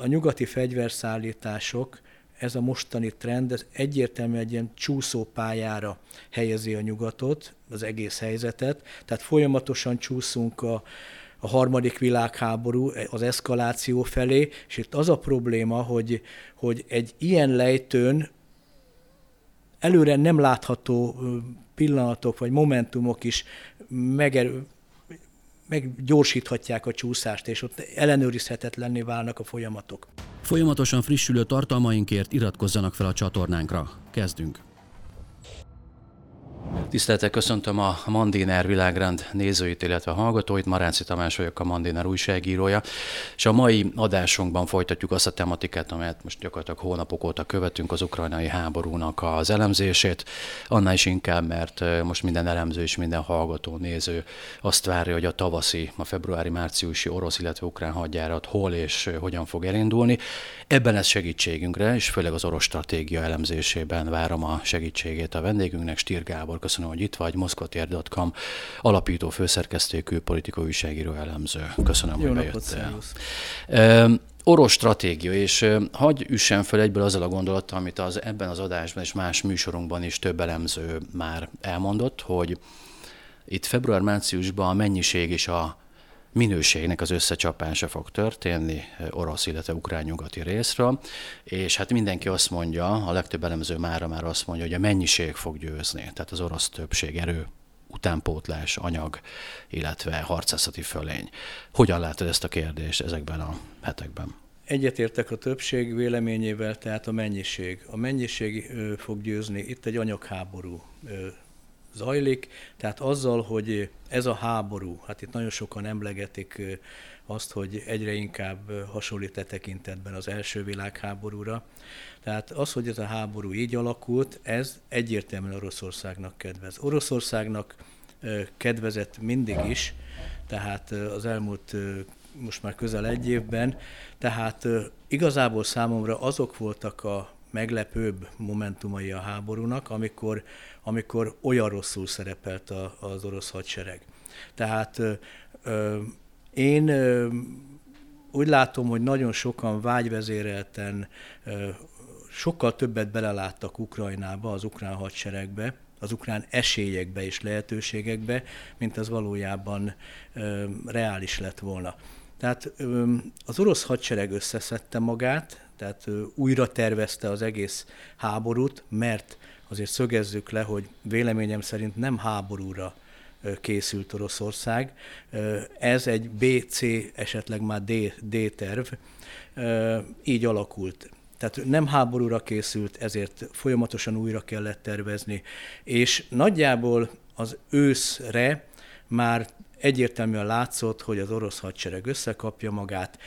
A nyugati fegyverszállítások, ez a mostani trend, ez egyértelműen egy ilyen csúszópályára helyezi a nyugatot, az egész helyzetet, tehát folyamatosan csúszunk a, a harmadik világháború, az eszkaláció felé, és itt az a probléma, hogy, hogy egy ilyen lejtőn előre nem látható pillanatok vagy momentumok is megerő, meggyorsíthatják a csúszást, és ott ellenőrizhetetlenné válnak a folyamatok. Folyamatosan frissülő tartalmainkért iratkozzanak fel a csatornánkra. Kezdünk! Tiszteltek, köszöntöm a Mandiner világrend nézőit, illetve hallgatóit. Maránci Tamás vagyok, a Mandiner újságírója, és a mai adásunkban folytatjuk azt a tematikát, amelyet most gyakorlatilag hónapok óta követünk, az ukrajnai háborúnak az elemzését. Annál is inkább, mert most minden elemző és minden hallgató, néző azt várja, hogy a tavaszi, a februári-márciusi orosz, illetve ukrán hadjárat hol és hogyan fog elindulni. Ebben ez segítségünkre, és főleg az orosz stratégia elemzésében várom a segítségét a vendégünknek, Stír köszönöm, hogy itt vagy, moszkvatér.com alapító főszerkesztő, külpolitikai újságíró elemző. Köszönöm, Jó hogy bejöttél. orosz stratégia, és hagy üssen fel egyből azzal a gondolattal, amit az, ebben az adásban és más műsorunkban is több elemző már elmondott, hogy itt február-márciusban a mennyiség és a minőségnek az összecsapása fog történni orosz, illetve ukrán nyugati részről, és hát mindenki azt mondja, a legtöbb elemző mára már azt mondja, hogy a mennyiség fog győzni, tehát az orosz többség erő utánpótlás, anyag, illetve harcászati fölény. Hogyan látod ezt a kérdést ezekben a hetekben? Egyetértek a többség véleményével, tehát a mennyiség. A mennyiség fog győzni. Itt egy anyagháború zajlik, tehát azzal, hogy ez a háború, hát itt nagyon sokan emlegetik azt, hogy egyre inkább hasonlít e tekintetben az első világháborúra. Tehát az, hogy ez a háború így alakult, ez egyértelműen Oroszországnak kedvez. Oroszországnak kedvezett mindig is, tehát az elmúlt most már közel egy évben, tehát igazából számomra azok voltak a meglepőbb momentumai a háborúnak, amikor, amikor olyan rosszul szerepelt a, az orosz hadsereg. Tehát ö, én ö, úgy látom, hogy nagyon sokan vágyvezérelten ö, sokkal többet beleláttak Ukrajnába, az ukrán hadseregbe, az ukrán esélyekbe és lehetőségekbe, mint az valójában ö, reális lett volna. Tehát az orosz hadsereg összeszedte magát, tehát újra tervezte az egész háborút, mert azért szögezzük le, hogy véleményem szerint nem háborúra készült Oroszország. Ez egy B, C, esetleg már D, D terv. Így alakult. Tehát nem háborúra készült, ezért folyamatosan újra kellett tervezni. És nagyjából az őszre már egyértelműen látszott, hogy az orosz hadsereg összekapja magát,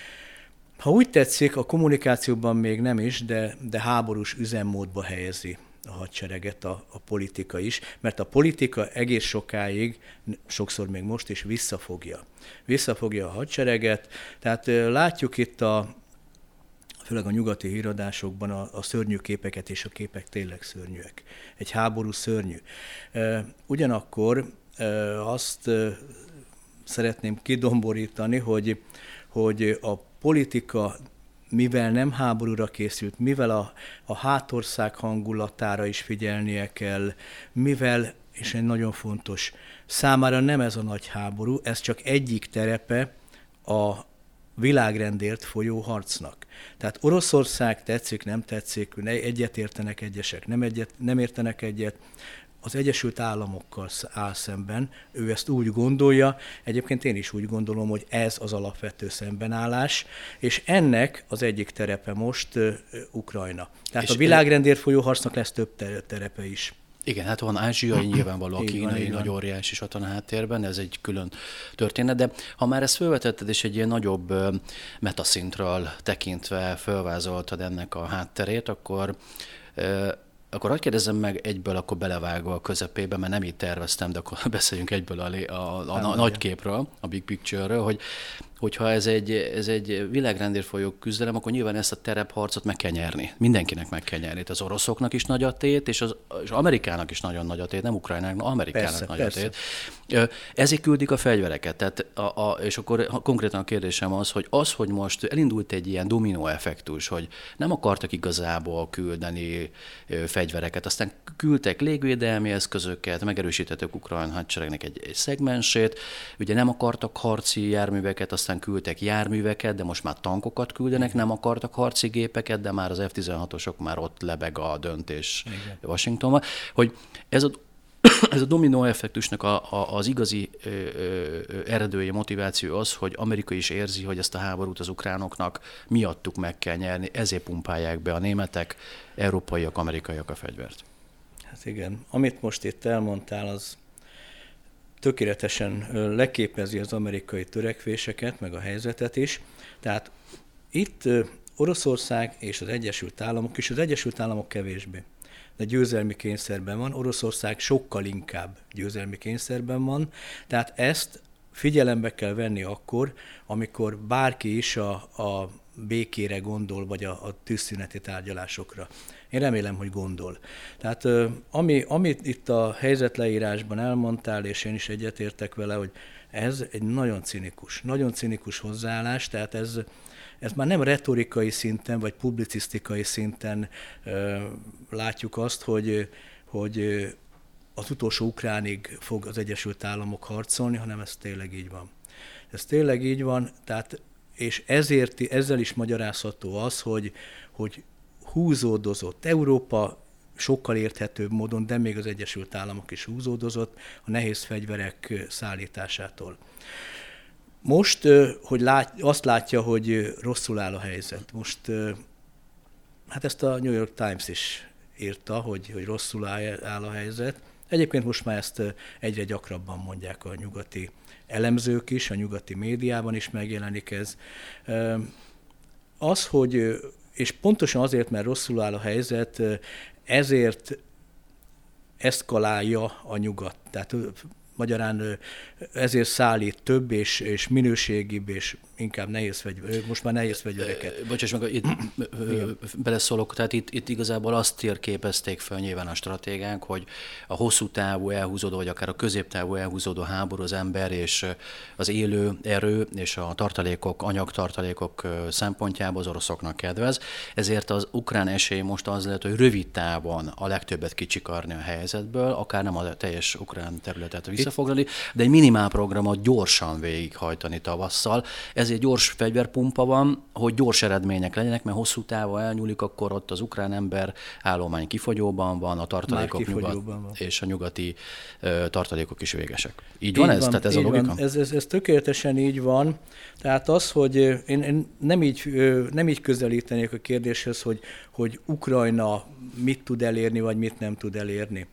ha úgy tetszik, a kommunikációban még nem is, de, de háborús üzemmódba helyezi a hadsereget a, a politika is, mert a politika egész sokáig, sokszor még most is visszafogja. Visszafogja a hadsereget, tehát látjuk itt a, főleg a nyugati híradásokban a, a szörnyű képeket, és a képek tényleg szörnyűek. Egy háború szörnyű. Ugyanakkor azt szeretném kidomborítani, hogy, hogy a politika, mivel nem háborúra készült, mivel a, a hátország hangulatára is figyelnie kell, mivel, és egy nagyon fontos, számára nem ez a nagy háború, ez csak egyik terepe a világrendért folyó harcnak. Tehát Oroszország tetszik, nem tetszik, egyet értenek egyesek, nem, egyet, nem értenek egyet, az Egyesült Államokkal áll szemben, ő ezt úgy gondolja, egyébként én is úgy gondolom, hogy ez az alapvető szembenállás, és ennek az egyik terepe most uh, Ukrajna. Tehát és a világrendért folyó harcnak lesz több terepe is. Igen, hát van ázsiai, nyilvánvaló a kínai, nagy óriás is ott van a háttérben, ez egy külön történet, de ha már ezt felvetetted, és egy ilyen nagyobb metaszintről tekintve felvázoltad ennek a hátterét, akkor akkor hagyd kérdezzem meg egyből, akkor belevágva a közepébe, mert nem így terveztem, de akkor beszéljünk egyből a, a, a, a nagy képről, a big picture-ről, hogy hogyha ez egy, ez egy világrendért folyó küzdelem, akkor nyilván ezt a terepharcot meg kell nyerni. Mindenkinek meg kell nyerni. Az oroszoknak is nagy a tét, és az és Amerikának is nagyon nagy a tét, nem Ukrajnának, Amerikának persze, nagy persze. a tét. Ezért küldik a fegyvereket. Tehát a, a, és akkor konkrétan a kérdésem az, hogy az, hogy most elindult egy ilyen dominó effektus, hogy nem akartak igazából küldeni fegyvereket, aztán küldtek légvédelmi eszközöket, megerősítettek Ukrajn hadseregnek egy, egy szegmensét, ugye nem akartak harci járműveket, aztán küldtek járműveket, de most már tankokat küldenek, nem akartak harci gépeket, de már az F-16-osok már ott lebeg a döntés Igen. Washingtonban, hogy ez a ez a dominó effektusnak a, a, az igazi ö, ö, eredője, motiváció az, hogy Amerika is érzi, hogy ezt a háborút az ukránoknak miattuk meg kell nyerni, ezért pumpálják be a németek, európaiak, amerikaiak a fegyvert. Hát igen, amit most itt elmondtál, az tökéletesen leképezi az amerikai törekvéseket, meg a helyzetet is. Tehát itt Oroszország és az Egyesült Államok, és az Egyesült Államok kevésbé, de győzelmi kényszerben van, Oroszország sokkal inkább győzelmi kényszerben van, tehát ezt figyelembe kell venni akkor, amikor bárki is a, a békére gondol, vagy a, a tűzszüneti tárgyalásokra. Én remélem, hogy gondol. Tehát ami, amit itt a helyzetleírásban elmondtál, és én is egyetértek vele, hogy ez egy nagyon cinikus, nagyon cinikus hozzáállás, tehát ez, ez már nem retorikai szinten, vagy publicisztikai szinten ö, látjuk azt, hogy, hogy az utolsó ukránig fog az Egyesült Államok harcolni, hanem ez tényleg így van. Ez tényleg így van, tehát és ezért ezzel is magyarázható az, hogy, hogy húzódozott Európa sokkal érthetőbb módon, de még az Egyesült Államok is húzódozott a nehéz fegyverek szállításától. Most, hogy lát, azt látja, hogy rosszul áll a helyzet. Most, hát ezt a New York Times is írta, hogy, hogy rosszul áll a helyzet. Egyébként most már ezt egyre gyakrabban mondják a nyugati elemzők is, a nyugati médiában is megjelenik ez. Az, hogy, és pontosan azért, mert rosszul áll a helyzet, ezért eszkalálja a nyugat. Tehát Magyarán ezért szállít több és, és minőségibb és inkább nehéz fegyver, most már nehéz fegyvereket. Bocsáss meg, itt beleszólok, tehát itt, itt igazából azt térképezték fel nyilván a stratégánk, hogy a hosszú távú elhúzódó, vagy akár a középtávú elhúzódó háború az ember és az élő erő és a tartalékok, anyagtartalékok szempontjából az oroszoknak kedvez. Ezért az ukrán esély most az lehet, hogy rövid távon a legtöbbet kicsikarni a helyzetből, akár nem a teljes ukrán területet vissza visszafoglalni, de egy minimál programot gyorsan végighajtani tavasszal. Ezért gyors fegyverpumpa van, hogy gyors eredmények legyenek, mert hosszú távon elnyúlik, akkor ott az ukrán ember állomány kifogyóban van, a tartalékok nyugat, van. és a nyugati ö, tartalékok is végesek. Így, így van ez? Van, Tehát ez a logika? Van. Ez, ez, ez tökéletesen így van. Tehát az, hogy én, én nem, így, nem így közelítenék a kérdéshez, hogy, hogy Ukrajna mit tud elérni, vagy mit nem tud elérni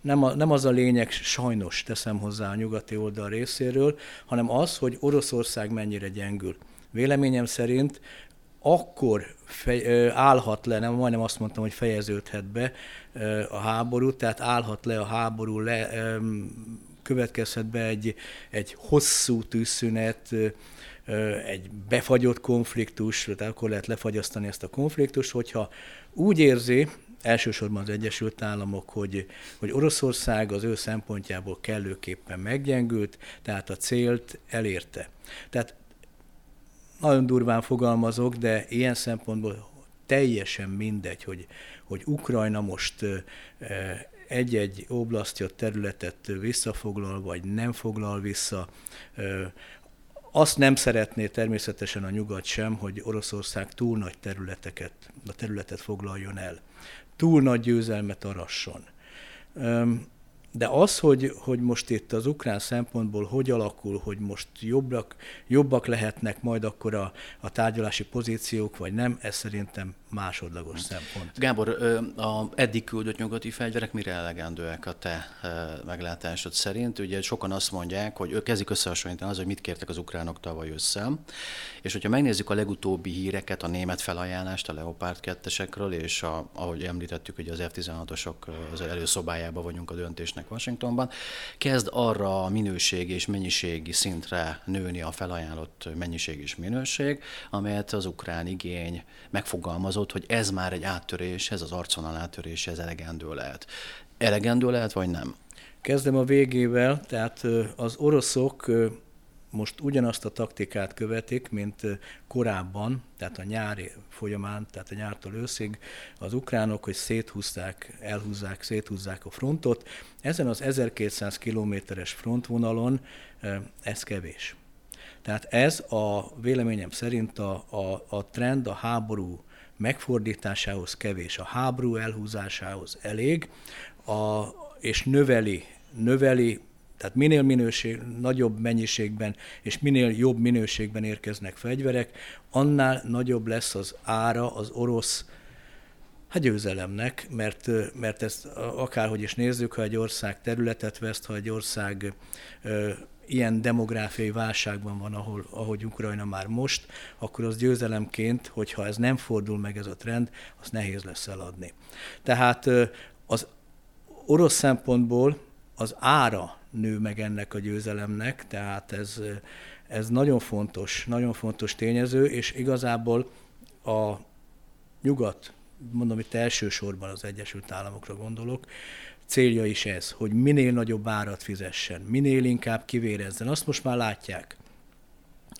nem, a, nem az a lényeg, sajnos teszem hozzá a nyugati oldal részéről, hanem az, hogy Oroszország mennyire gyengül. Véleményem szerint akkor fej, állhat le, nem majdnem azt mondtam, hogy fejeződhet be a háború, tehát állhat le a háború, le, következhet be egy, egy hosszú tűzszünet, egy befagyott konfliktus, tehát akkor lehet lefagyasztani ezt a konfliktust, hogyha úgy érzi elsősorban az Egyesült Államok, hogy, hogy Oroszország az ő szempontjából kellőképpen meggyengült, tehát a célt elérte. Tehát nagyon durván fogalmazok, de ilyen szempontból teljesen mindegy, hogy, hogy Ukrajna most egy-egy oblasztja területet visszafoglal, vagy nem foglal vissza. Azt nem szeretné természetesen a nyugat sem, hogy Oroszország túl nagy területeket, a területet foglaljon el túl nagy győzelmet arasson. De az, hogy, hogy most itt az ukrán szempontból hogy alakul, hogy most jobbak, jobbak lehetnek majd akkor a, a tárgyalási pozíciók, vagy nem, ez szerintem másodlagos szempont. Gábor, a eddig küldött nyugati fegyverek mire elegendőek a te meglátásod szerint? Ugye sokan azt mondják, hogy ők kezdik összehasonlítani az, hogy mit kértek az ukránok tavaly össze, és hogyha megnézzük a legutóbbi híreket, a német felajánlást a Leopard 2 és a, ahogy említettük, hogy az F-16-osok az előszobájában vagyunk a döntésnek Washingtonban, kezd arra a minőség és mennyiségi szintre nőni a felajánlott mennyiség és minőség, amelyet az ukrán igény megfogalmazott, hogy ez már egy áttörés, ez az arcvonal áttörés, ez elegendő lehet. Elegendő lehet, vagy nem? Kezdem a végével, tehát az oroszok most ugyanazt a taktikát követik, mint korábban, tehát a nyári folyamán, tehát a nyártól őszig az ukránok, hogy széthúzták, elhúzzák, széthúzzák a frontot. Ezen az 1200 kilométeres frontvonalon ez kevés. Tehát ez a véleményem szerint a, a, a trend a háború megfordításához kevés, a háború elhúzásához elég, a, és növeli, növeli tehát minél minőség, nagyobb mennyiségben és minél jobb minőségben érkeznek fegyverek, annál nagyobb lesz az ára az orosz hát győzelemnek, mert, mert ezt akárhogy is nézzük, ha egy ország területet veszt, ha egy ország ilyen demográfiai válságban van, ahol, ahogy Ukrajna már most, akkor az győzelemként, hogyha ez nem fordul meg ez a trend, az nehéz lesz eladni. Tehát az orosz szempontból az ára nő meg ennek a győzelemnek, tehát ez, ez nagyon fontos, nagyon fontos tényező, és igazából a nyugat, mondom itt elsősorban az Egyesült Államokra gondolok, célja is ez, hogy minél nagyobb árat fizessen, minél inkább kivérezzen. Azt most már látják.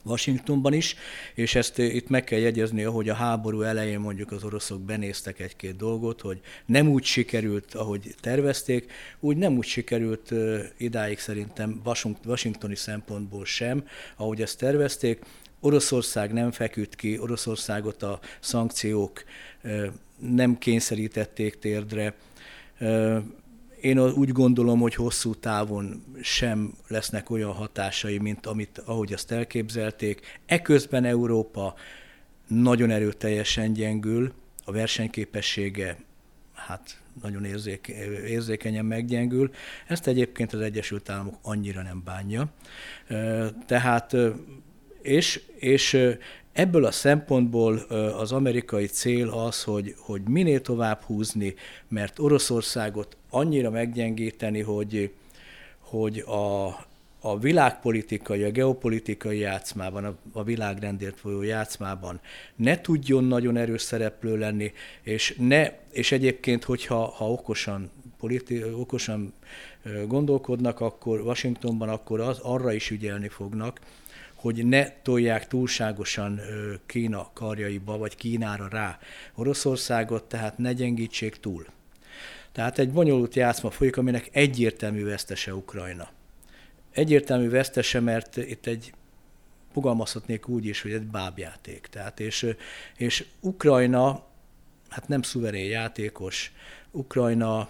Washingtonban is, és ezt itt meg kell jegyezni, hogy a háború elején mondjuk az oroszok benéztek egy-két dolgot, hogy nem úgy sikerült, ahogy tervezték, úgy nem úgy sikerült idáig szerintem washingtoni szempontból sem, ahogy ezt tervezték. Oroszország nem feküdt ki, Oroszországot a szankciók nem kényszerítették térdre, én úgy gondolom, hogy hosszú távon sem lesznek olyan hatásai, mint amit, ahogy azt elképzelték. Eközben Európa nagyon erőteljesen gyengül, a versenyképessége hát nagyon érzék, érzékenyen meggyengül. Ezt egyébként az Egyesült Államok annyira nem bánja. Tehát, és, és Ebből a szempontból az amerikai cél az, hogy, hogy minél tovább húzni, mert Oroszországot annyira meggyengíteni, hogy, hogy a, a világpolitikai, a geopolitikai játszmában, a, a világrendért folyó játszmában ne tudjon nagyon erős szereplő lenni, és, ne, és egyébként, hogyha ha okosan, politi, okosan gondolkodnak, akkor Washingtonban akkor az, arra is ügyelni fognak, hogy ne tolják túlságosan Kína karjaiba, vagy Kínára rá Oroszországot, tehát ne gyengítsék túl. Tehát egy bonyolult játszma folyik, aminek egyértelmű vesztese Ukrajna. Egyértelmű vesztese, mert itt egy fogalmazhatnék úgy is, hogy egy bábjáték. Tehát és, és Ukrajna, hát nem szuverén játékos, Ukrajna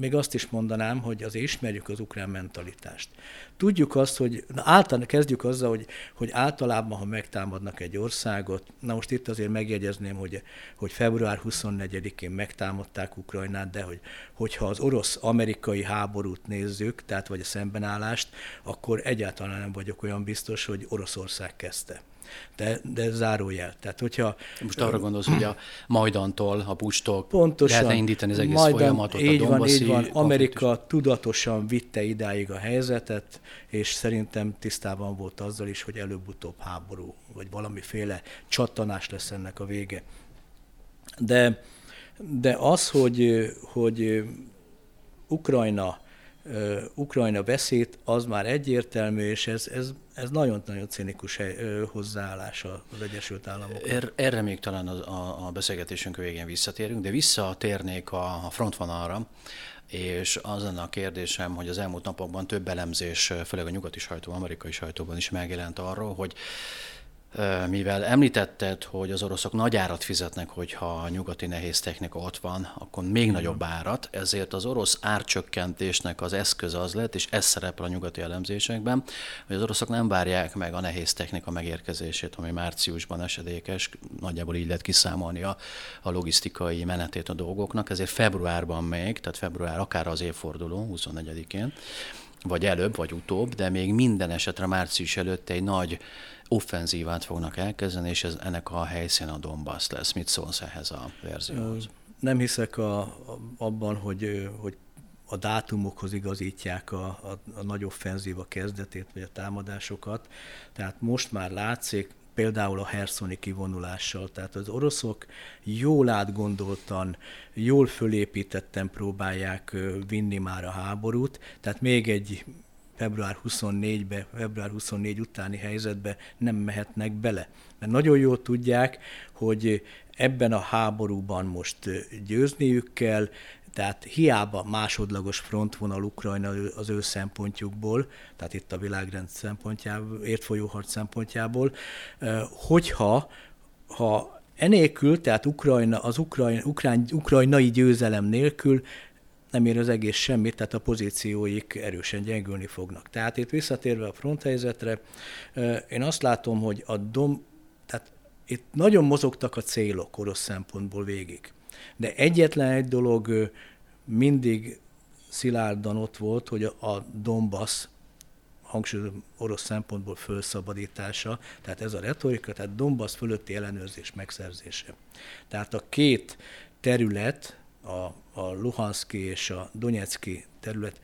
még azt is mondanám, hogy azért ismerjük az ukrán mentalitást. Tudjuk azt, hogy na, általán kezdjük azzal, hogy, hogy általában, ha megtámadnak egy országot, na most itt azért megjegyezném, hogy, hogy február 24-én megtámadták Ukrajnát, de hogy, hogyha az orosz-amerikai háborút nézzük, tehát vagy a szembenállást, akkor egyáltalán nem vagyok olyan biztos, hogy Oroszország kezdte de, de zárójel. Tehát, hogyha... Most arra gondolsz, hogy a Majdantól, a Pustól pontosan, lehetne indítani az egész Majdan, folyamatot, így a van, így van. Amerika konfliktus. tudatosan vitte idáig a helyzetet, és szerintem tisztában volt azzal is, hogy előbb-utóbb háború, vagy valamiféle csattanás lesz ennek a vége. De, de az, hogy, hogy Ukrajna Ukrajna veszít, az már egyértelmű, és ez, ez, ez nagyon-nagyon cinikus hozzáállás az Egyesült Államok. Er, erre még talán a, a beszélgetésünk végén visszatérünk, de visszatérnék a, a frontvonalra, és az lenne a kérdésem, hogy az elmúlt napokban több elemzés, főleg a nyugati sajtó, amerikai sajtóban is megjelent arról, hogy mivel említetted, hogy az oroszok nagy árat fizetnek, hogyha a nyugati nehéz technika ott van, akkor még nagyobb árat, ezért az orosz árcsökkentésnek az eszköz az lett, és ez szerepel a nyugati elemzésekben, hogy az oroszok nem várják meg a nehéz technika megérkezését, ami márciusban esedékes, nagyjából így lehet kiszámolni a, a logisztikai menetét a dolgoknak, ezért februárban még, tehát február akár az évforduló, 24-én, vagy előbb, vagy utóbb, de még minden esetre március előtt egy nagy offenzívát fognak elkezdeni, és ez, ennek a helyszín a Donbass lesz. Mit szólsz ehhez a verzióhoz? Nem hiszek a, abban, hogy, hogy a dátumokhoz igazítják a, a, a nagy offenzíva kezdetét, vagy a támadásokat. Tehát most már látszik, például a herszoni kivonulással. Tehát az oroszok jól átgondoltan, jól fölépítetten próbálják vinni már a háborút, tehát még egy február 24-be, február 24 utáni helyzetbe nem mehetnek bele. Mert nagyon jól tudják, hogy ebben a háborúban most győzniük kell, tehát hiába másodlagos frontvonal Ukrajna az ő szempontjukból, tehát itt a világrend szempontjából, értfolyóharc szempontjából, hogyha ha enélkül, tehát Ukrajna, az ukrajn, ukrán, ukrajnai győzelem nélkül nem ér az egész semmit, tehát a pozícióik erősen gyengülni fognak. Tehát itt visszatérve a fronthelyzetre, én azt látom, hogy a dom, tehát itt nagyon mozogtak a célok orosz szempontból végig. De egyetlen egy dolog mindig szilárdan ott volt, hogy a Donbass hangsúlyozom orosz szempontból felszabadítása, tehát ez a retorika, tehát Donbass fölötti ellenőrzés megszerzése. Tehát a két terület, a, a Luhanszki és a Donetszki terület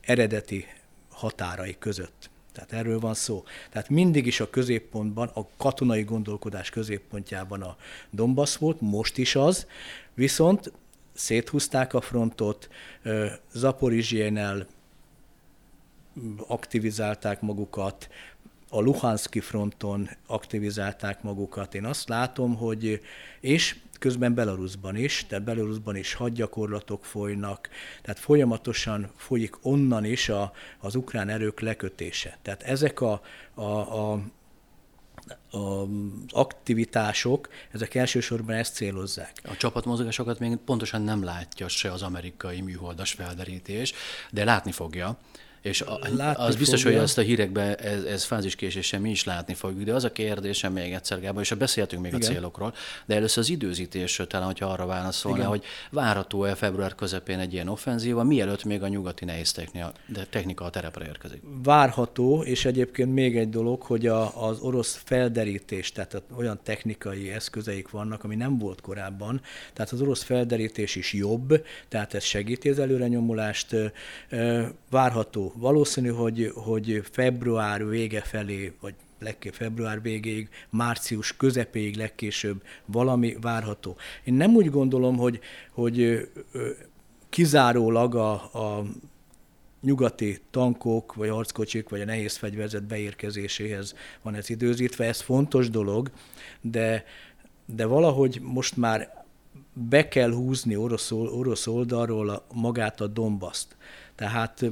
eredeti határai között. Tehát erről van szó. Tehát mindig is a középpontban, a katonai gondolkodás középpontjában a Donbass volt, most is az, viszont széthúzták a frontot, Zaporizsiénel aktivizálták magukat, a Luhanszki fronton aktivizálták magukat. Én azt látom, hogy, és közben Belarusban is, tehát Belarusban is hadgyakorlatok folynak, tehát folyamatosan folyik onnan is a, az ukrán erők lekötése. Tehát ezek a, a, a az aktivitások, ezek elsősorban ezt célozzák. A csapatmozgásokat még pontosan nem látja se az amerikai műholdas felderítés, de látni fogja. És a, az biztos, fogja. hogy ezt a hírekben ez, ez fáziskéséssel mi is látni fogjuk, de az a kérdésem még egyszer, Gábor, és beszéltünk még Igen. a célokról, de először az időzítésről talán, hogyha arra válaszolna, Igen. hogy várható-e február közepén egy ilyen offenzíva, mielőtt még a nyugati nehéz technika, de technika a terepre érkezik? Várható, és egyébként még egy dolog, hogy a, az orosz felderítés, tehát olyan technikai eszközeik vannak, ami nem volt korábban, tehát az orosz felderítés is jobb, tehát ez segíti az előrenyomulást, várható valószínű, hogy, hogy február vége felé, vagy legkésőbb február végéig, március közepéig legkésőbb valami várható. Én nem úgy gondolom, hogy, hogy kizárólag a, a nyugati tankok, vagy harckocsik, vagy a nehéz fegyverzet beérkezéséhez van ez időzítve. Ez fontos dolog, de, de valahogy most már be kell húzni orosz, orosz oldalról magát a Dombaszt. Tehát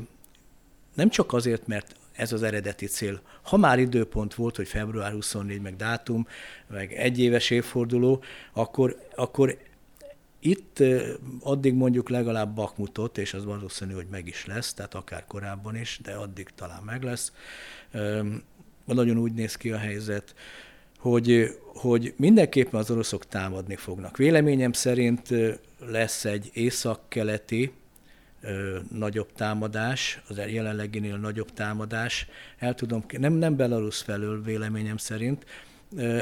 nem csak azért, mert ez az eredeti cél. Ha már időpont volt, hogy február 24, meg dátum, meg egy éves évforduló, akkor, akkor itt addig mondjuk legalább Bakmutot, és az valószínű, hogy meg is lesz, tehát akár korábban is, de addig talán meg lesz. Nagyon úgy néz ki a helyzet, hogy, hogy mindenképpen az oroszok támadni fognak. Véleményem szerint lesz egy északkeleti, nagyobb támadás, az jelenleginél nagyobb támadás. El tudom, nem, nem Belarus felől véleményem szerint,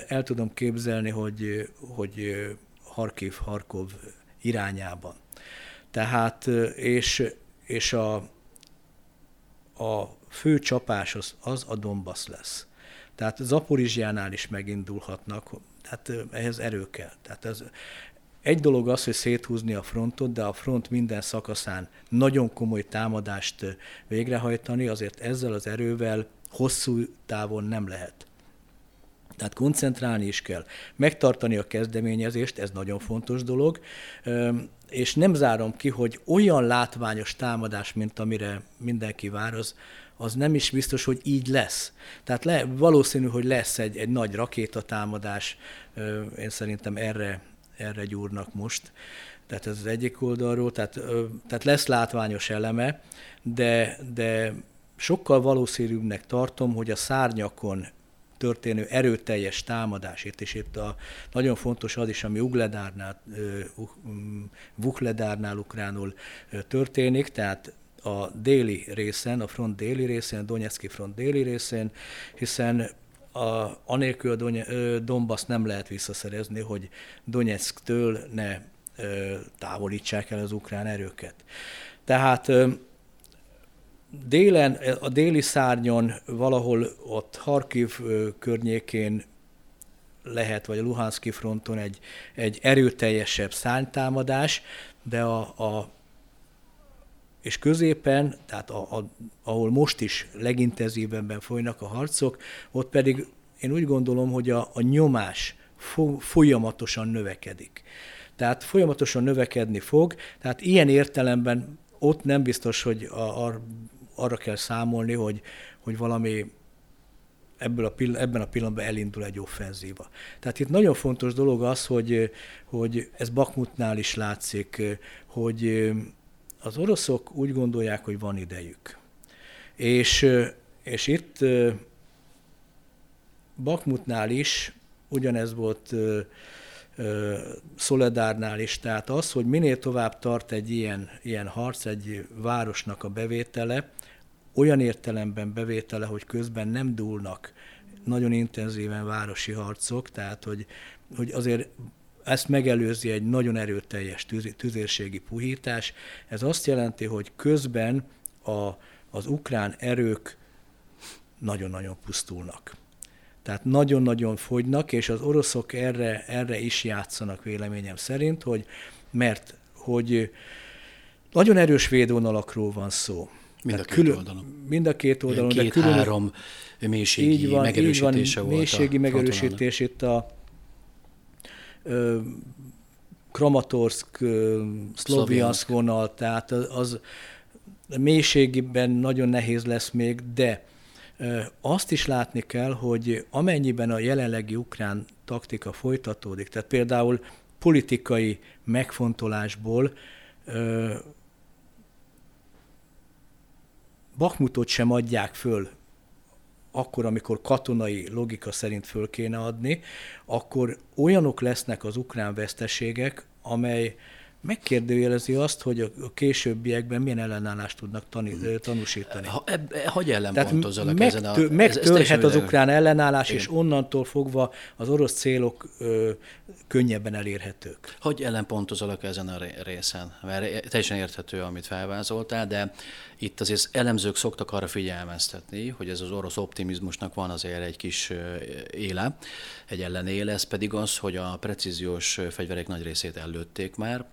el tudom képzelni, hogy, hogy Harkiv, Harkov irányában. Tehát, és, és a, a fő csapás az, az a Donbass lesz. Tehát Zaporizsjánál is megindulhatnak, tehát ehhez erő kell. Tehát ez, egy dolog az, hogy széthúzni a frontot, de a front minden szakaszán nagyon komoly támadást végrehajtani, azért ezzel az erővel hosszú távon nem lehet. Tehát koncentrálni is kell. Megtartani a kezdeményezést, ez nagyon fontos dolog, és nem zárom ki, hogy olyan látványos támadás, mint amire mindenki vár, az, az nem is biztos, hogy így lesz. Tehát le, valószínű, hogy lesz egy, egy nagy rakétatámadás, én szerintem erre, erre gyúrnak most. Tehát ez az egyik oldalról, tehát, tehát lesz látványos eleme, de, de sokkal valószínűbbnek tartom, hogy a szárnyakon történő erőteljes támadás, itt és itt a, nagyon fontos az is, ami Ugledárnál, Vukledárnál ukránul történik, tehát a déli részen, a front déli részén, a Donetszki front déli részén, hiszen a, anélkül a Donbass nem lehet visszaszerezni, hogy Donetsktől ne ö, távolítsák el az ukrán erőket. Tehát ö, délen, a déli szárnyon valahol ott Harkiv környékén lehet, vagy a Luhanszki fronton egy, egy erőteljesebb szánytámadás, de a, a és középen, tehát a, a, ahol most is legintenzívebben folynak a harcok, ott pedig én úgy gondolom, hogy a, a nyomás fo, folyamatosan növekedik. Tehát folyamatosan növekedni fog, tehát ilyen értelemben ott nem biztos, hogy a, a, arra kell számolni, hogy, hogy valami ebből a pill- ebben a pillanatban elindul egy offenzíva. Tehát itt nagyon fontos dolog az, hogy, hogy ez Bakmutnál is látszik, hogy az oroszok úgy gondolják, hogy van idejük. És, és itt Bakmutnál is ugyanez volt Szoledárnál is, tehát az, hogy minél tovább tart egy ilyen, ilyen harc, egy városnak a bevétele, olyan értelemben bevétele, hogy közben nem dúlnak nagyon intenzíven városi harcok, tehát hogy, hogy azért ezt megelőzi egy nagyon erőteljes tüz, tüzérségi puhítás. Ez azt jelenti, hogy közben a, az ukrán erők nagyon-nagyon pusztulnak. Tehát nagyon-nagyon fogynak, és az oroszok erre, erre is játszanak véleményem szerint, hogy mert hogy nagyon erős védvonalakról van szó. Mind a két külön, oldalon. Mind a két oldalon. Két-három mélységi így van, megerősítése így van, volt mélységi megerősítés itt a Kramatorsk, Szloviansk vonal, tehát az, az mélységében nagyon nehéz lesz még, de azt is látni kell, hogy amennyiben a jelenlegi ukrán taktika folytatódik, tehát például politikai megfontolásból Bakmutot sem adják föl akkor, amikor katonai logika szerint föl kéne adni, akkor olyanok lesznek az ukrán veszteségek, amely megkérdőjelezi azt, hogy a későbbiekben milyen ellenállást tudnak tani, tanúsítani. Ha, eb, hogy ellenpontozzanak ezen a... Megtörhet az ukrán ellenállás, Igen. és onnantól fogva az orosz célok ö, könnyebben elérhetők. Hogy ellenpontozzanak ezen a részen? Mert teljesen érthető, amit felvázoltál, de itt azért elemzők szoktak arra figyelmeztetni, hogy ez az orosz optimizmusnak van azért egy kis éle, egy ellenéle, ez pedig az, hogy a precíziós fegyverek nagy részét ellőtték már,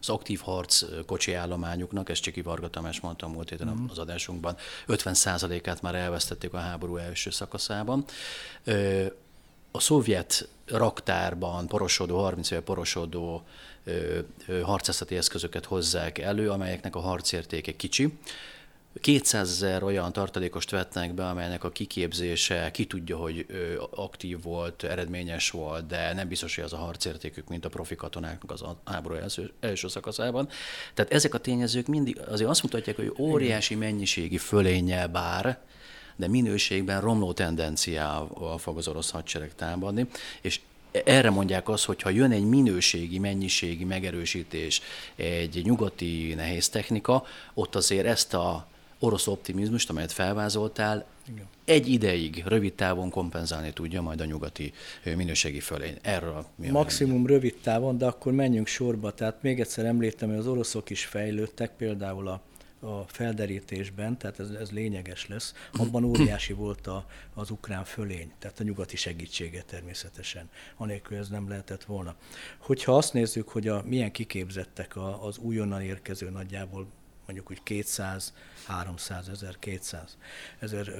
az aktív harc kocsi állományuknak, ezt Csiki Varga Tamás mondta múlt héten mm. az adásunkban, 50%-át már elvesztették a háború első szakaszában. A szovjet raktárban porosodó, 30 éve porosodó harcászati eszközöket hozzák elő, amelyeknek a harcértéke kicsi. 200 ezer olyan tartalékost vetnek be, amelynek a kiképzése ki tudja, hogy aktív volt, eredményes volt, de nem biztos, hogy az a harcértékük, mint a profi katonáknak az háború első, első szakaszában. Tehát ezek a tényezők mindig azért azt mutatják, hogy óriási mennyiségi fölényel bár, de minőségben romló tendenciával fog az orosz hadsereg támadni, és erre mondják azt, hogy ha jön egy minőségi, mennyiségi megerősítés, egy nyugati nehéz technika, ott azért ezt a orosz optimizmust, amelyet felvázoltál, Igen. egy ideig, rövid távon kompenzálni tudja majd a nyugati minőségi fölény. Erről mi Maximum a rövid távon, de akkor menjünk sorba. Tehát még egyszer említem, hogy az oroszok is fejlődtek, például a a felderítésben, tehát ez, ez lényeges lesz, abban óriási volt a, az ukrán fölény, tehát a nyugati segítsége természetesen, anélkül ez nem lehetett volna. Hogyha azt nézzük, hogy a, milyen kiképzettek a, az újonnan érkező nagyjából mondjuk úgy 200, 300 ezer, 200 ezer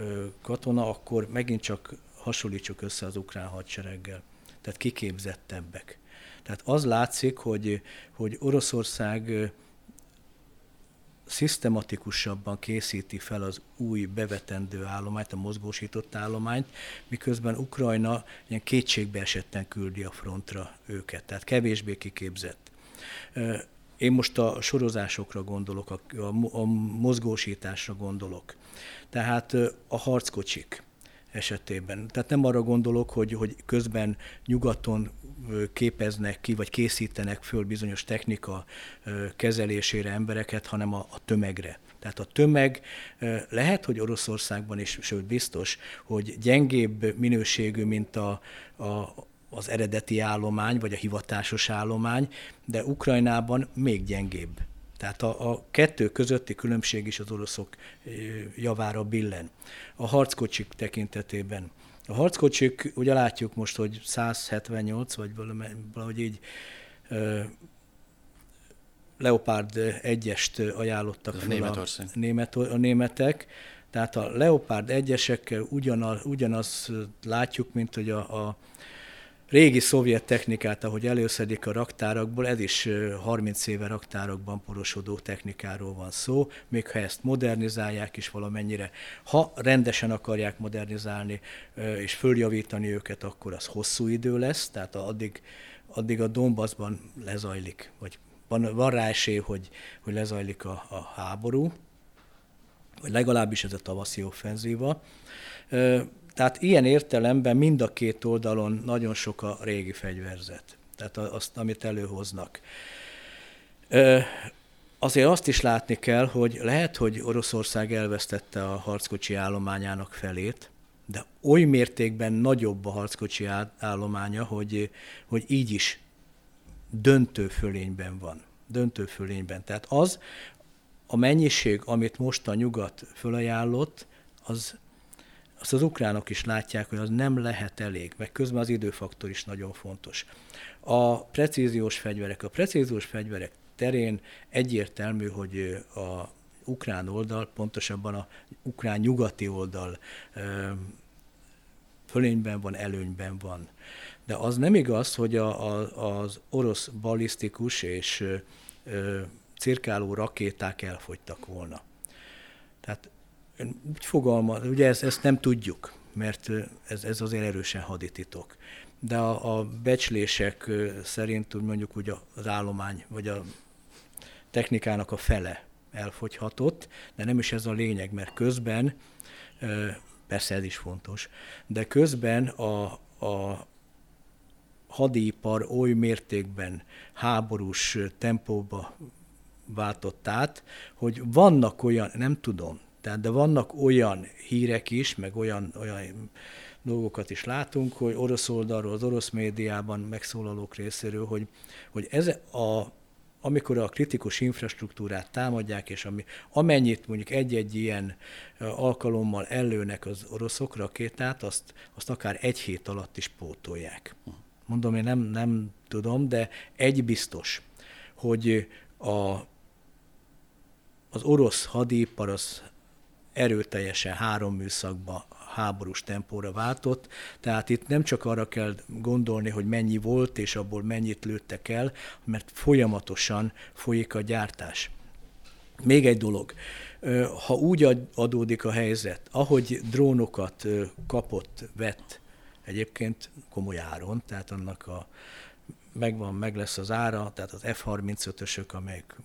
katona, akkor megint csak hasonlítsuk össze az ukrán hadsereggel. Tehát kiképzettebbek. Tehát az látszik, hogy, hogy Oroszország szisztematikusabban készíti fel az új bevetendő állományt, a mozgósított állományt, miközben Ukrajna ilyen kétségbe esetten küldi a frontra őket, tehát kevésbé kiképzett. Én most a sorozásokra gondolok, a, a, a mozgósításra gondolok. Tehát a harckocsik esetében. Tehát nem arra gondolok, hogy, hogy közben nyugaton képeznek ki, vagy készítenek föl bizonyos technika kezelésére embereket, hanem a, a tömegre. Tehát a tömeg lehet, hogy Oroszországban is, sőt biztos, hogy gyengébb minőségű, mint a, a, az eredeti állomány, vagy a hivatásos állomány, de Ukrajnában még gyengébb. Tehát a, a kettő közötti különbség is az oroszok javára billen. A harckocsik tekintetében. A harckocsik, ugye látjuk most, hogy 178, vagy valahogy így Leopard 1-est ajánlottak a fel a, német, a németek. Tehát a Leopard 1-esekkel ugyanaz, ugyanaz látjuk, mint hogy a, a régi szovjet technikát, ahogy előszedik a raktárakból, ez is 30 éve raktárakban porosodó technikáról van szó, még ha ezt modernizálják is valamennyire. Ha rendesen akarják modernizálni és följavítani őket, akkor az hosszú idő lesz, tehát addig, addig a Donbassban lezajlik, vagy van, van rá esély, hogy, hogy lezajlik a, a háború, vagy legalábbis ez a tavaszi offenzíva. Tehát ilyen értelemben mind a két oldalon nagyon sok a régi fegyverzet, tehát azt, amit előhoznak. Azért azt is látni kell, hogy lehet, hogy Oroszország elvesztette a harckocsi állományának felét, de oly mértékben nagyobb a harckocsi állománya, hogy, hogy így is döntő fölényben van. Döntő fölényben. Tehát az a mennyiség, amit most a nyugat fölajánlott, az azt az ukránok is látják, hogy az nem lehet elég, meg közben az időfaktor is nagyon fontos. A precíziós fegyverek, a precíziós fegyverek terén egyértelmű, hogy a ukrán oldal, pontosabban a ukrán nyugati oldal fölényben van, előnyben van. De az nem igaz, hogy a, a, az orosz balisztikus és ö, cirkáló rakéták elfogytak volna. Tehát úgy fogalmaz, ugye ezt, ezt nem tudjuk, mert ez, ez azért erősen hadititok. De a, a becslések szerint úgy mondjuk úgy az állomány, vagy a technikának a fele elfogyhatott, de nem is ez a lényeg, mert közben, persze ez is fontos, de közben a, a hadipar oly mértékben háborús tempóba váltott át, hogy vannak olyan, nem tudom, tehát, de vannak olyan hírek is, meg olyan, olyan dolgokat is látunk, hogy orosz oldalról, az orosz médiában megszólalók részéről, hogy, hogy ez a, amikor a kritikus infrastruktúrát támadják, és ami, amennyit mondjuk egy-egy ilyen alkalommal ellőnek az oroszok rakétát, azt, azt akár egy hét alatt is pótolják. Mondom, én nem, nem tudom, de egy biztos, hogy a, az orosz hadipar az erőteljesen három műszakba háborús tempóra váltott, tehát itt nem csak arra kell gondolni, hogy mennyi volt, és abból mennyit lőttek el, mert folyamatosan folyik a gyártás. Még egy dolog, ha úgy adódik a helyzet, ahogy drónokat kapott, vett, egyébként komoly áron, tehát annak a megvan, meg lesz az ára, tehát az F-35-ösök, amelyek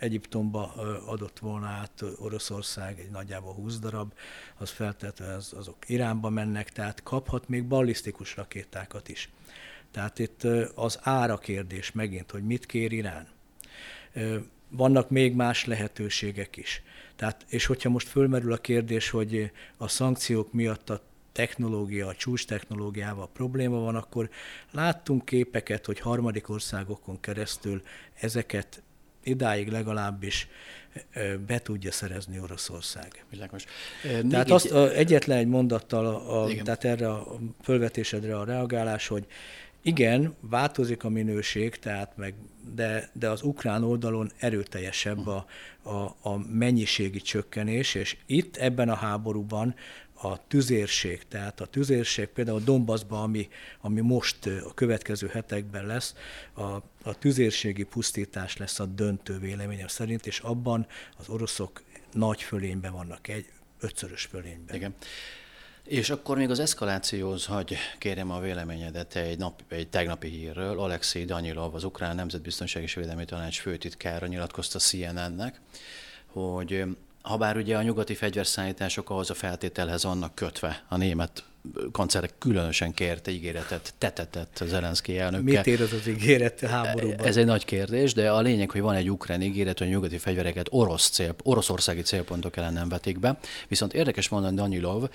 Egyiptomba adott volna át Oroszország egy nagyjából 20 darab, az feltétlenül az, azok Iránba mennek, tehát kaphat még ballisztikus rakétákat is. Tehát itt az ára kérdés megint, hogy mit kér Irán. Vannak még más lehetőségek is. Tehát, és hogyha most fölmerül a kérdés, hogy a szankciók miatt a technológia, a csúcs technológiával probléma van, akkor láttunk képeket, hogy harmadik országokon keresztül ezeket idáig legalábbis be tudja szerezni Oroszország. Világos. Tehát egy... azt a, egyetlen egy mondattal, a, a, tehát erre a fölvetésedre a reagálás, hogy igen, változik a minőség, tehát meg, de, de az ukrán oldalon erőteljesebb a, a, a mennyiségi csökkenés, és itt ebben a háborúban a tüzérség, tehát a tüzérség például Donbassban, ami, ami most a következő hetekben lesz, a, a tüzérségi pusztítás lesz a döntő véleményem szerint, és abban az oroszok nagy fölényben vannak, egy ötszörös fölényben. Igen. És akkor még az eszkalációhoz hagy kérjem a véleményedet egy, nap, egy tegnapi hírről. Alexei Danilov, az Ukrán Nemzetbiztonság és Védelmi Tanács főtitkára nyilatkozta CNN-nek, hogy ha bár ugye a nyugati fegyverszállítások ahhoz a feltételhez vannak kötve a német kancellek különösen kérte ígéretet, tetetett Zelenszky elnökkel. Mit ér az az ígéret a háborúban? Ez egy nagy kérdés, de a lényeg, hogy van egy ukrán ígéret, hogy a nyugati fegyvereket orosz cél, oroszországi célpontok ellen nem vetik be. Viszont érdekes mondani, Danilov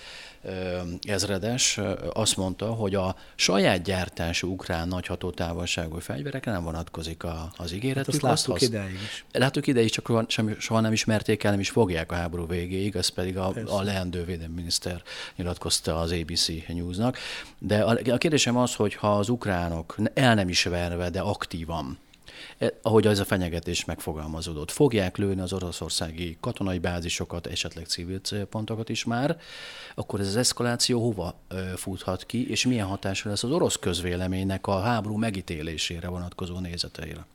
ezredes azt mondta, hogy a saját gyártású ukrán nagy hatótávolságú fegyverekre nem vonatkozik a, az ígéret. Hát azt láttuk ideig is. Láttuk ideig, csak soha nem ismerték el, nem is fogják a háború végéig, ez pedig a, a leendő védelminiszter nyilatkozta az ABC BBC Newsnak. De a, kérdésem az, hogy ha az ukránok el nem is verve, de aktívan e, ahogy az a fenyegetés megfogalmazódott. Fogják lőni az oroszországi katonai bázisokat, esetleg civil célpontokat is már, akkor ez az eszkaláció hova futhat ki, és milyen hatása lesz az orosz közvéleménynek a háború megítélésére vonatkozó nézeteire?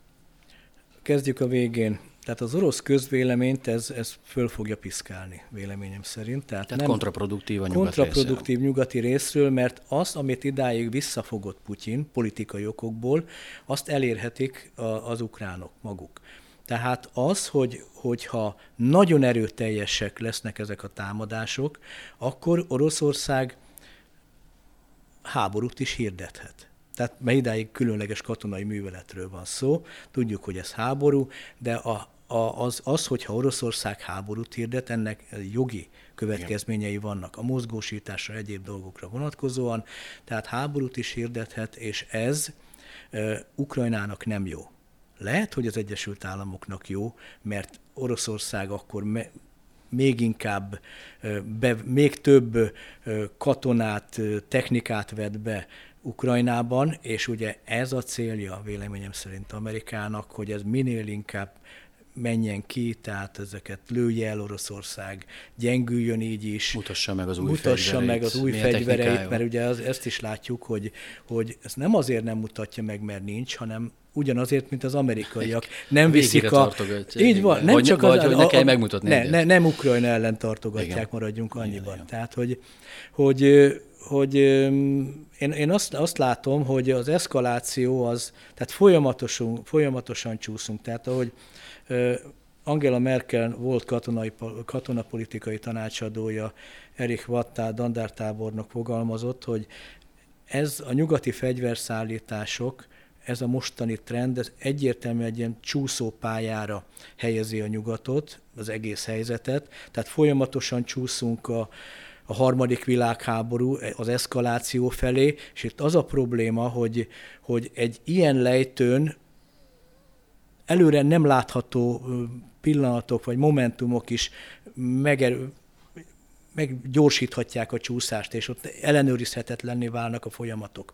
Kezdjük a végén. Tehát az orosz közvéleményt ez, ez föl fogja piszkálni, véleményem szerint. Tehát, Tehát nem kontraproduktív a nyugati kontraproduktív részről. nyugati részről, mert azt, amit idáig visszafogott Putyin politikai okokból, azt elérhetik az ukránok maguk. Tehát az, hogy, hogyha nagyon erőteljesek lesznek ezek a támadások, akkor Oroszország háborút is hirdethet. Tehát mert idáig különleges katonai műveletről van szó, tudjuk, hogy ez háború, de a, a, az, az, hogyha Oroszország háborút hirdet, ennek jogi következményei Igen. vannak a mozgósításra, egyéb dolgokra vonatkozóan, tehát háborút is hirdethet, és ez e, Ukrajnának nem jó. Lehet, hogy az Egyesült Államoknak jó, mert Oroszország akkor me, még inkább, be, még több katonát, technikát vett be Ukrajnában, és ugye ez a célja véleményem szerint Amerikának, hogy ez minél inkább menjen ki, tehát ezeket lője el Oroszország, gyengüljön így is. Mutassa meg az új mutassa fegyvereit. meg az új fegyvereit, mert ugye az, ezt is látjuk, hogy, hogy ez nem azért nem mutatja meg, mert nincs, hanem ugyanazért, mint az amerikaiak. Nem viszik a... Így van, nem vagy, csak vagy, az... Vagy ne kell megmutatni. Ne, ne, nem Ukrajna ellen tartogatják, Igen. maradjunk annyiban. Igen, Tehát, hogy, hogy hogy én, én azt, azt látom, hogy az eszkaláció az, tehát folyamatosan, folyamatosan csúszunk. Tehát ahogy Angela Merkel volt katonai, katonapolitikai tanácsadója, Erich Wattá, dandártábornok fogalmazott, hogy ez a nyugati fegyverszállítások, ez a mostani trend, ez egyértelműen egy ilyen csúszópályára helyezi a nyugatot, az egész helyzetet, tehát folyamatosan csúszunk a, a harmadik világháború, az eszkaláció felé, és itt az a probléma, hogy, hogy egy ilyen lejtőn előre nem látható pillanatok vagy momentumok is megerő, meggyorsíthatják a csúszást, és ott ellenőrizhetetlenné válnak a folyamatok.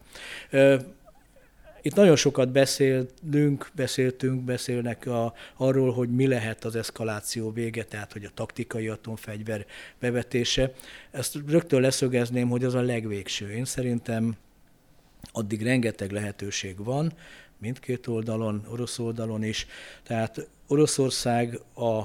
Itt nagyon sokat beszélünk, beszéltünk, beszélnek a, arról, hogy mi lehet az eszkaláció vége, tehát hogy a taktikai atomfegyver bevetése. Ezt rögtön leszögezném, hogy az a legvégső. Én szerintem addig rengeteg lehetőség van, mindkét oldalon, orosz oldalon is. Tehát Oroszország a,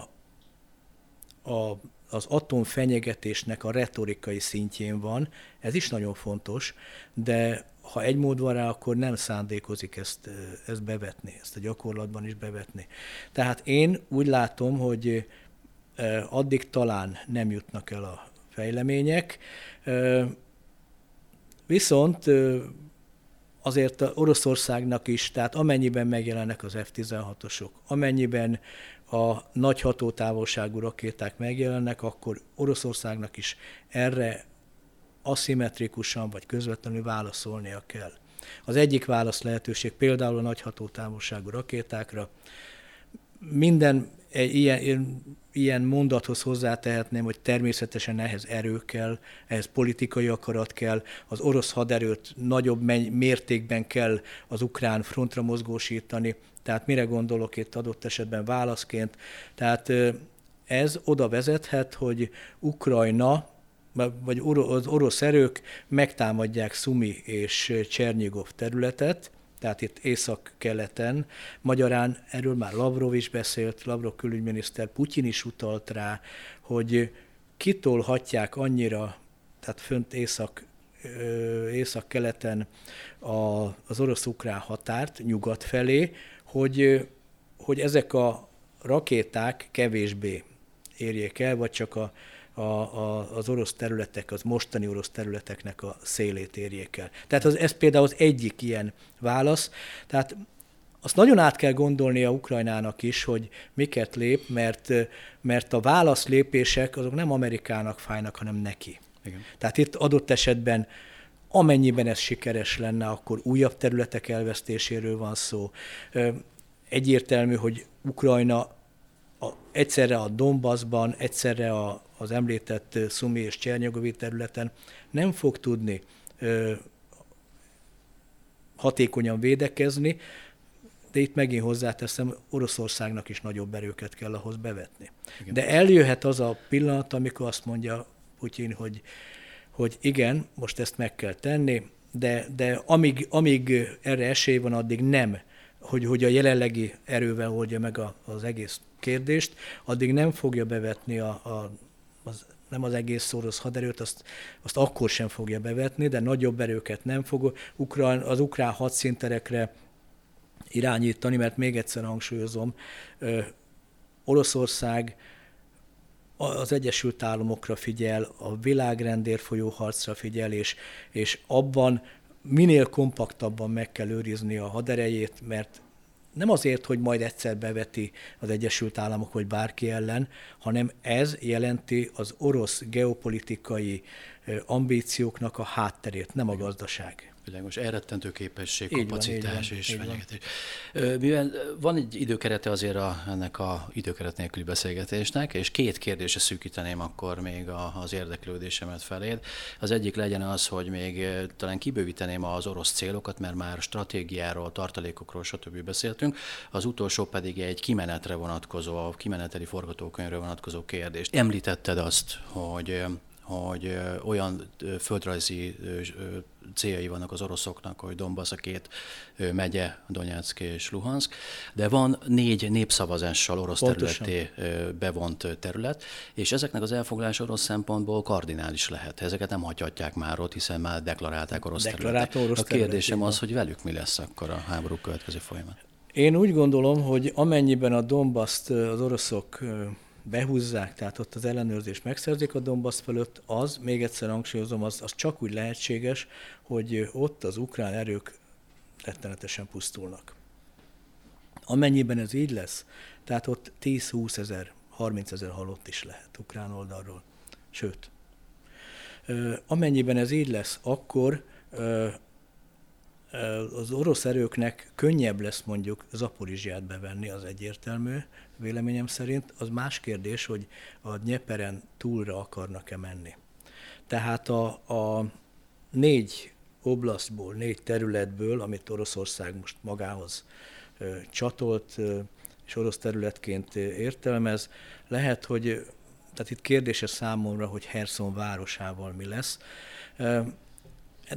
a, az atomfenyegetésnek a retorikai szintjén van, ez is nagyon fontos, de ha egy mód van rá, akkor nem szándékozik ezt, ezt bevetni, ezt a gyakorlatban is bevetni. Tehát én úgy látom, hogy addig talán nem jutnak el a fejlemények, viszont azért Oroszországnak is, tehát amennyiben megjelennek az F-16-osok, amennyiben a nagy hatótávolságú rakéták megjelennek, akkor Oroszországnak is erre aszimmetrikusan vagy közvetlenül válaszolnia kell. Az egyik válasz lehetőség például a nagy hatótávolságú rakétákra. Minden ilyen, ilyen mondathoz hozzátehetném, hogy természetesen ehhez erő kell, ehhez politikai akarat kell, az orosz haderőt nagyobb mértékben kell az ukrán frontra mozgósítani, tehát mire gondolok itt adott esetben válaszként. Tehát ez oda vezethet, hogy Ukrajna vagy az orosz erők megtámadják Szumi és Csernyigov területet, tehát itt észak-keleten. Magyarán erről már Lavrov is beszélt, Lavrov külügyminiszter, Putyin is utalt rá, hogy kitolhatják annyira, tehát fönt észak, észak-keleten az orosz-ukrán határt nyugat felé, hogy, hogy ezek a rakéták kevésbé érjék el, vagy csak a, a, a, az orosz területek, az mostani orosz területeknek a szélét érjék el. Tehát az, ez például az egyik ilyen válasz. Tehát azt nagyon át kell gondolnia Ukrajnának is, hogy miket lép, mert, mert a válaszlépések azok nem Amerikának fájnak, hanem neki. Igen. Tehát itt adott esetben amennyiben ez sikeres lenne, akkor újabb területek elvesztéséről van szó. Egyértelmű, hogy Ukrajna a, egyszerre a Donbassban, egyszerre a, az említett Szumi és Csernyogovi területen nem fog tudni ö, hatékonyan védekezni, de itt megint hozzáteszem, Oroszországnak is nagyobb erőket kell ahhoz bevetni. Igen. De eljöhet az a pillanat, amikor azt mondja Putyin, hogy, hogy igen, most ezt meg kell tenni, de, de amíg, amíg erre esély van, addig nem, hogy, hogy a jelenlegi erővel oldja meg a, az egész kérdést, addig nem fogja bevetni a, a, az, nem az egész orosz haderőt, azt, azt akkor sem fogja bevetni, de nagyobb erőket nem fog ukrán, az ukrán hadszinterekre irányítani, mert még egyszer hangsúlyozom, Oroszország az Egyesült Államokra figyel, a világrendért folyó harcra figyel, és, és abban minél kompaktabban meg kell őrizni a haderejét, mert nem azért, hogy majd egyszer beveti az Egyesült Államok vagy bárki ellen, hanem ez jelenti az orosz geopolitikai ambícióknak a hátterét, nem a gazdaság. Világos, elrettentő képesség, kapacitás van, és fenyegetés. Mivel van egy időkerete azért a, ennek a időkeret nélküli beszélgetésnek, és két kérdésre szűkíteném akkor még a, az érdeklődésemet feléd. Az egyik legyen az, hogy még talán kibővíteném az orosz célokat, mert már stratégiáról, tartalékokról, stb. beszéltünk. Az utolsó pedig egy kimenetre vonatkozó, a kimeneteli forgatókönyvre vonatkozó kérdést. Említetted azt, hogy hogy olyan földrajzi céljai vannak az oroszoknak, hogy Donbass a két megye, Donetsk és Luhansk, de van négy népszavazással orosz Pontosan. területé bevont terület, és ezeknek az elfoglalása orosz szempontból kardinális lehet. Ezeket nem hagyhatják már ott, hiszen már deklarálták orosz területet. Orosz a kérdésem az, hogy velük mi lesz akkor a háború következő folyamat. Én úgy gondolom, hogy amennyiben a Donbaszt az oroszok behúzzák, tehát ott az ellenőrzés megszerzik a Donbass fölött, az, még egyszer hangsúlyozom, az, az csak úgy lehetséges, hogy ott az ukrán erők rettenetesen pusztulnak. Amennyiben ez így lesz, tehát ott 10-20 ezer, 30 ezer halott is lehet ukrán oldalról. Sőt, amennyiben ez így lesz, akkor az orosz erőknek könnyebb lesz mondjuk Zaporizsiát bevenni, az egyértelmű, véleményem szerint. Az más kérdés, hogy a Nyeperen túlra akarnak-e menni. Tehát a, a négy oblasztból, négy területből, amit Oroszország most magához ö, csatolt, ö, és orosz területként értelmez, lehet, hogy, tehát itt kérdése számomra, hogy Herson városával mi lesz.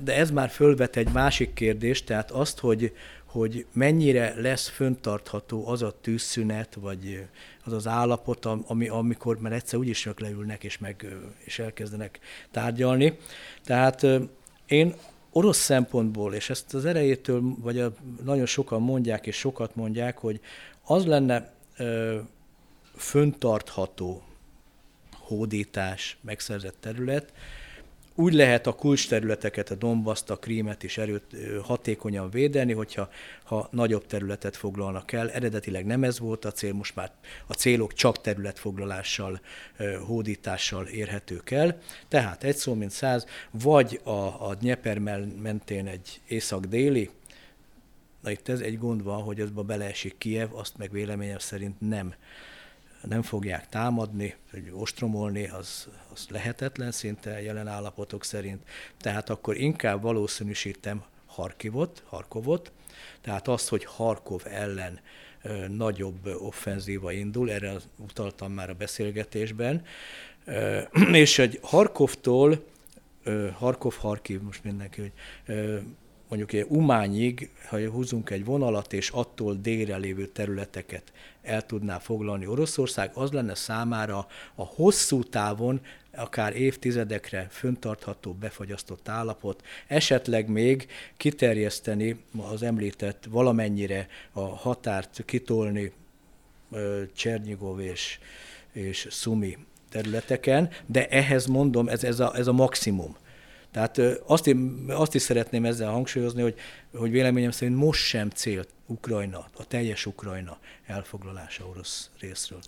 De ez már fölvet egy másik kérdést, tehát azt, hogy, hogy mennyire lesz föntartható az a tűzszünet, vagy az az állapot, ami, amikor már egyszer úgyis csak leülnek és, meg, és elkezdenek tárgyalni. Tehát én orosz szempontból, és ezt az erejétől, vagy a, nagyon sokan mondják, és sokat mondják, hogy az lenne ö, föntartható hódítás, megszerzett terület, úgy lehet a kulcsterületeket, a Dombaszt, a Krímet is erőt hatékonyan védeni, hogyha ha nagyobb területet foglalnak el. Eredetileg nem ez volt a cél, most már a célok csak területfoglalással, hódítással érhetők el. Tehát egy szó mint száz, vagy a, a Dnieper mentén egy észak-déli, Na itt ez egy gond van, hogy azba beleesik Kiev, azt meg véleményem szerint nem nem fogják támadni, hogy ostromolni, az, az lehetetlen szinte jelen állapotok szerint. Tehát akkor inkább valószínűsítem Harkivot, Harkovot, tehát azt, hogy Harkov ellen nagyobb offenzíva indul, erre utaltam már a beszélgetésben, és egy Harkovtól, Harkov-Harkiv, most mindenki, hogy mondjuk Umányig, ha húzunk egy vonalat, és attól délre lévő területeket el tudná foglalni Oroszország, az lenne számára a hosszú távon, akár évtizedekre föntartható, befagyasztott állapot, esetleg még kiterjeszteni az említett valamennyire a határt kitolni Csernyigov és, és Szumi területeken, de ehhez mondom, ez, ez, a, ez a maximum. Tehát azt, azt is szeretném ezzel hangsúlyozni, hogy, hogy véleményem szerint most sem cél Ukrajna, a teljes Ukrajna elfoglalása orosz részről.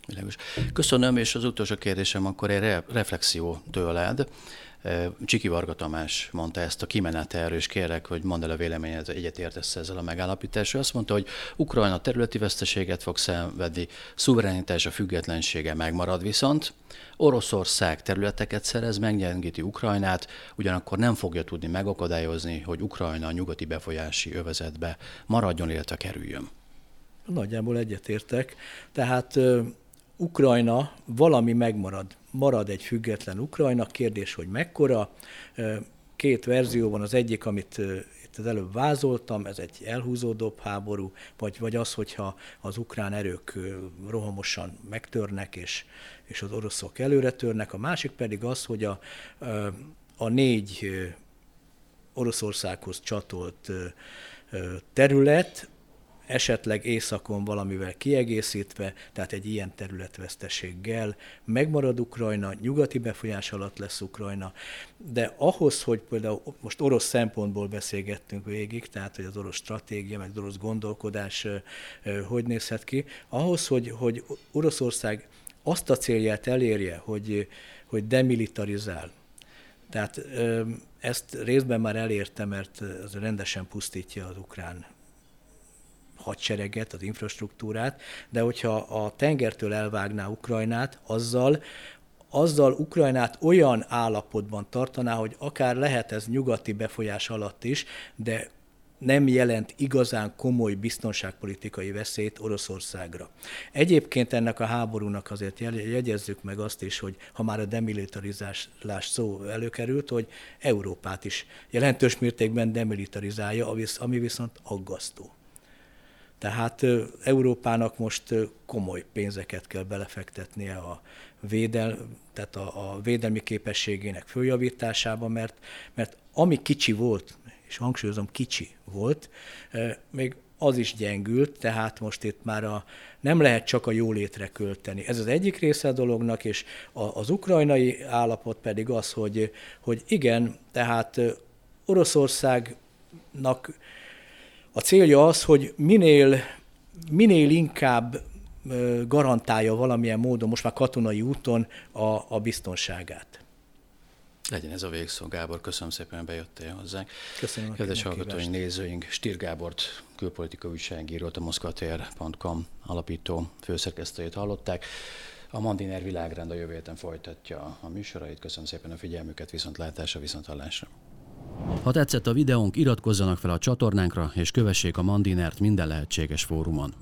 Köszönöm, és az utolsó kérdésem akkor egy re- reflexió tőled. Csiki Varga Tamás mondta ezt a kimenetelről, és kérlek, hogy mondd el a véleményed, egyetértesz ezzel a megállapítással. Azt mondta, hogy Ukrajna területi veszteséget fog szenvedni, szuverenitása, függetlensége megmarad viszont, Oroszország területeket szerez, meggyengíti Ukrajnát, ugyanakkor nem fogja tudni megakadályozni, hogy Ukrajna a nyugati befolyási övezetbe maradjon, illetve kerüljön. Nagyjából egyetértek. Tehát Ukrajna valami megmarad. Marad egy független Ukrajna, kérdés, hogy mekkora. Két verzió van, az egyik, amit itt az előbb vázoltam, ez egy elhúzódóbb háború, vagy, vagy az, hogyha az ukrán erők rohamosan megtörnek, és, és az oroszok előre törnek. A másik pedig az, hogy a, a négy Oroszországhoz csatolt terület, esetleg északon valamivel kiegészítve, tehát egy ilyen területveszteséggel. Megmarad Ukrajna, nyugati befolyás alatt lesz Ukrajna, de ahhoz, hogy például most orosz szempontból beszélgettünk végig, tehát hogy az orosz stratégia, meg az orosz gondolkodás hogy nézhet ki, ahhoz, hogy, hogy Oroszország azt a célját elérje, hogy, hogy demilitarizál, tehát ezt részben már elérte, mert ez rendesen pusztítja az ukrán hadsereget, az infrastruktúrát, de hogyha a tengertől elvágná Ukrajnát, azzal azzal Ukrajnát olyan állapotban tartaná, hogy akár lehet ez nyugati befolyás alatt is, de nem jelent igazán komoly biztonságpolitikai veszélyt Oroszországra. Egyébként ennek a háborúnak azért jegyezzük meg azt is, hogy ha már a demilitarizálás szó előkerült, hogy Európát is jelentős mértékben demilitarizálja, ami viszont aggasztó. Tehát Európának most komoly pénzeket kell belefektetnie a, védel, tehát a, a védelmi képességének följavításába, mert, mert ami kicsi volt, és hangsúlyozom, kicsi volt, még az is gyengült, tehát most itt már a, nem lehet csak a jólétre költeni. Ez az egyik része a dolognak, és a, az ukrajnai állapot pedig az, hogy, hogy igen, tehát Oroszországnak a célja az, hogy minél, minél inkább garantálja valamilyen módon, most már katonai úton a, a biztonságát. Legyen ez a végszó, Gábor. Köszönöm szépen, hogy bejöttél hozzánk. Köszönöm. Kedves hallgatóink, nézőink, Stír Gábort, külpolitikai újságírót, a moszkvatér.com alapító főszerkesztőjét hallották. A Mandiner világrend a jövő héten folytatja a műsorait. Köszönöm szépen a figyelmüket, viszontlátásra, viszonthallásra. Ha tetszett a videónk, iratkozzanak fel a csatornánkra, és kövessék a Mandinert minden lehetséges fórumon.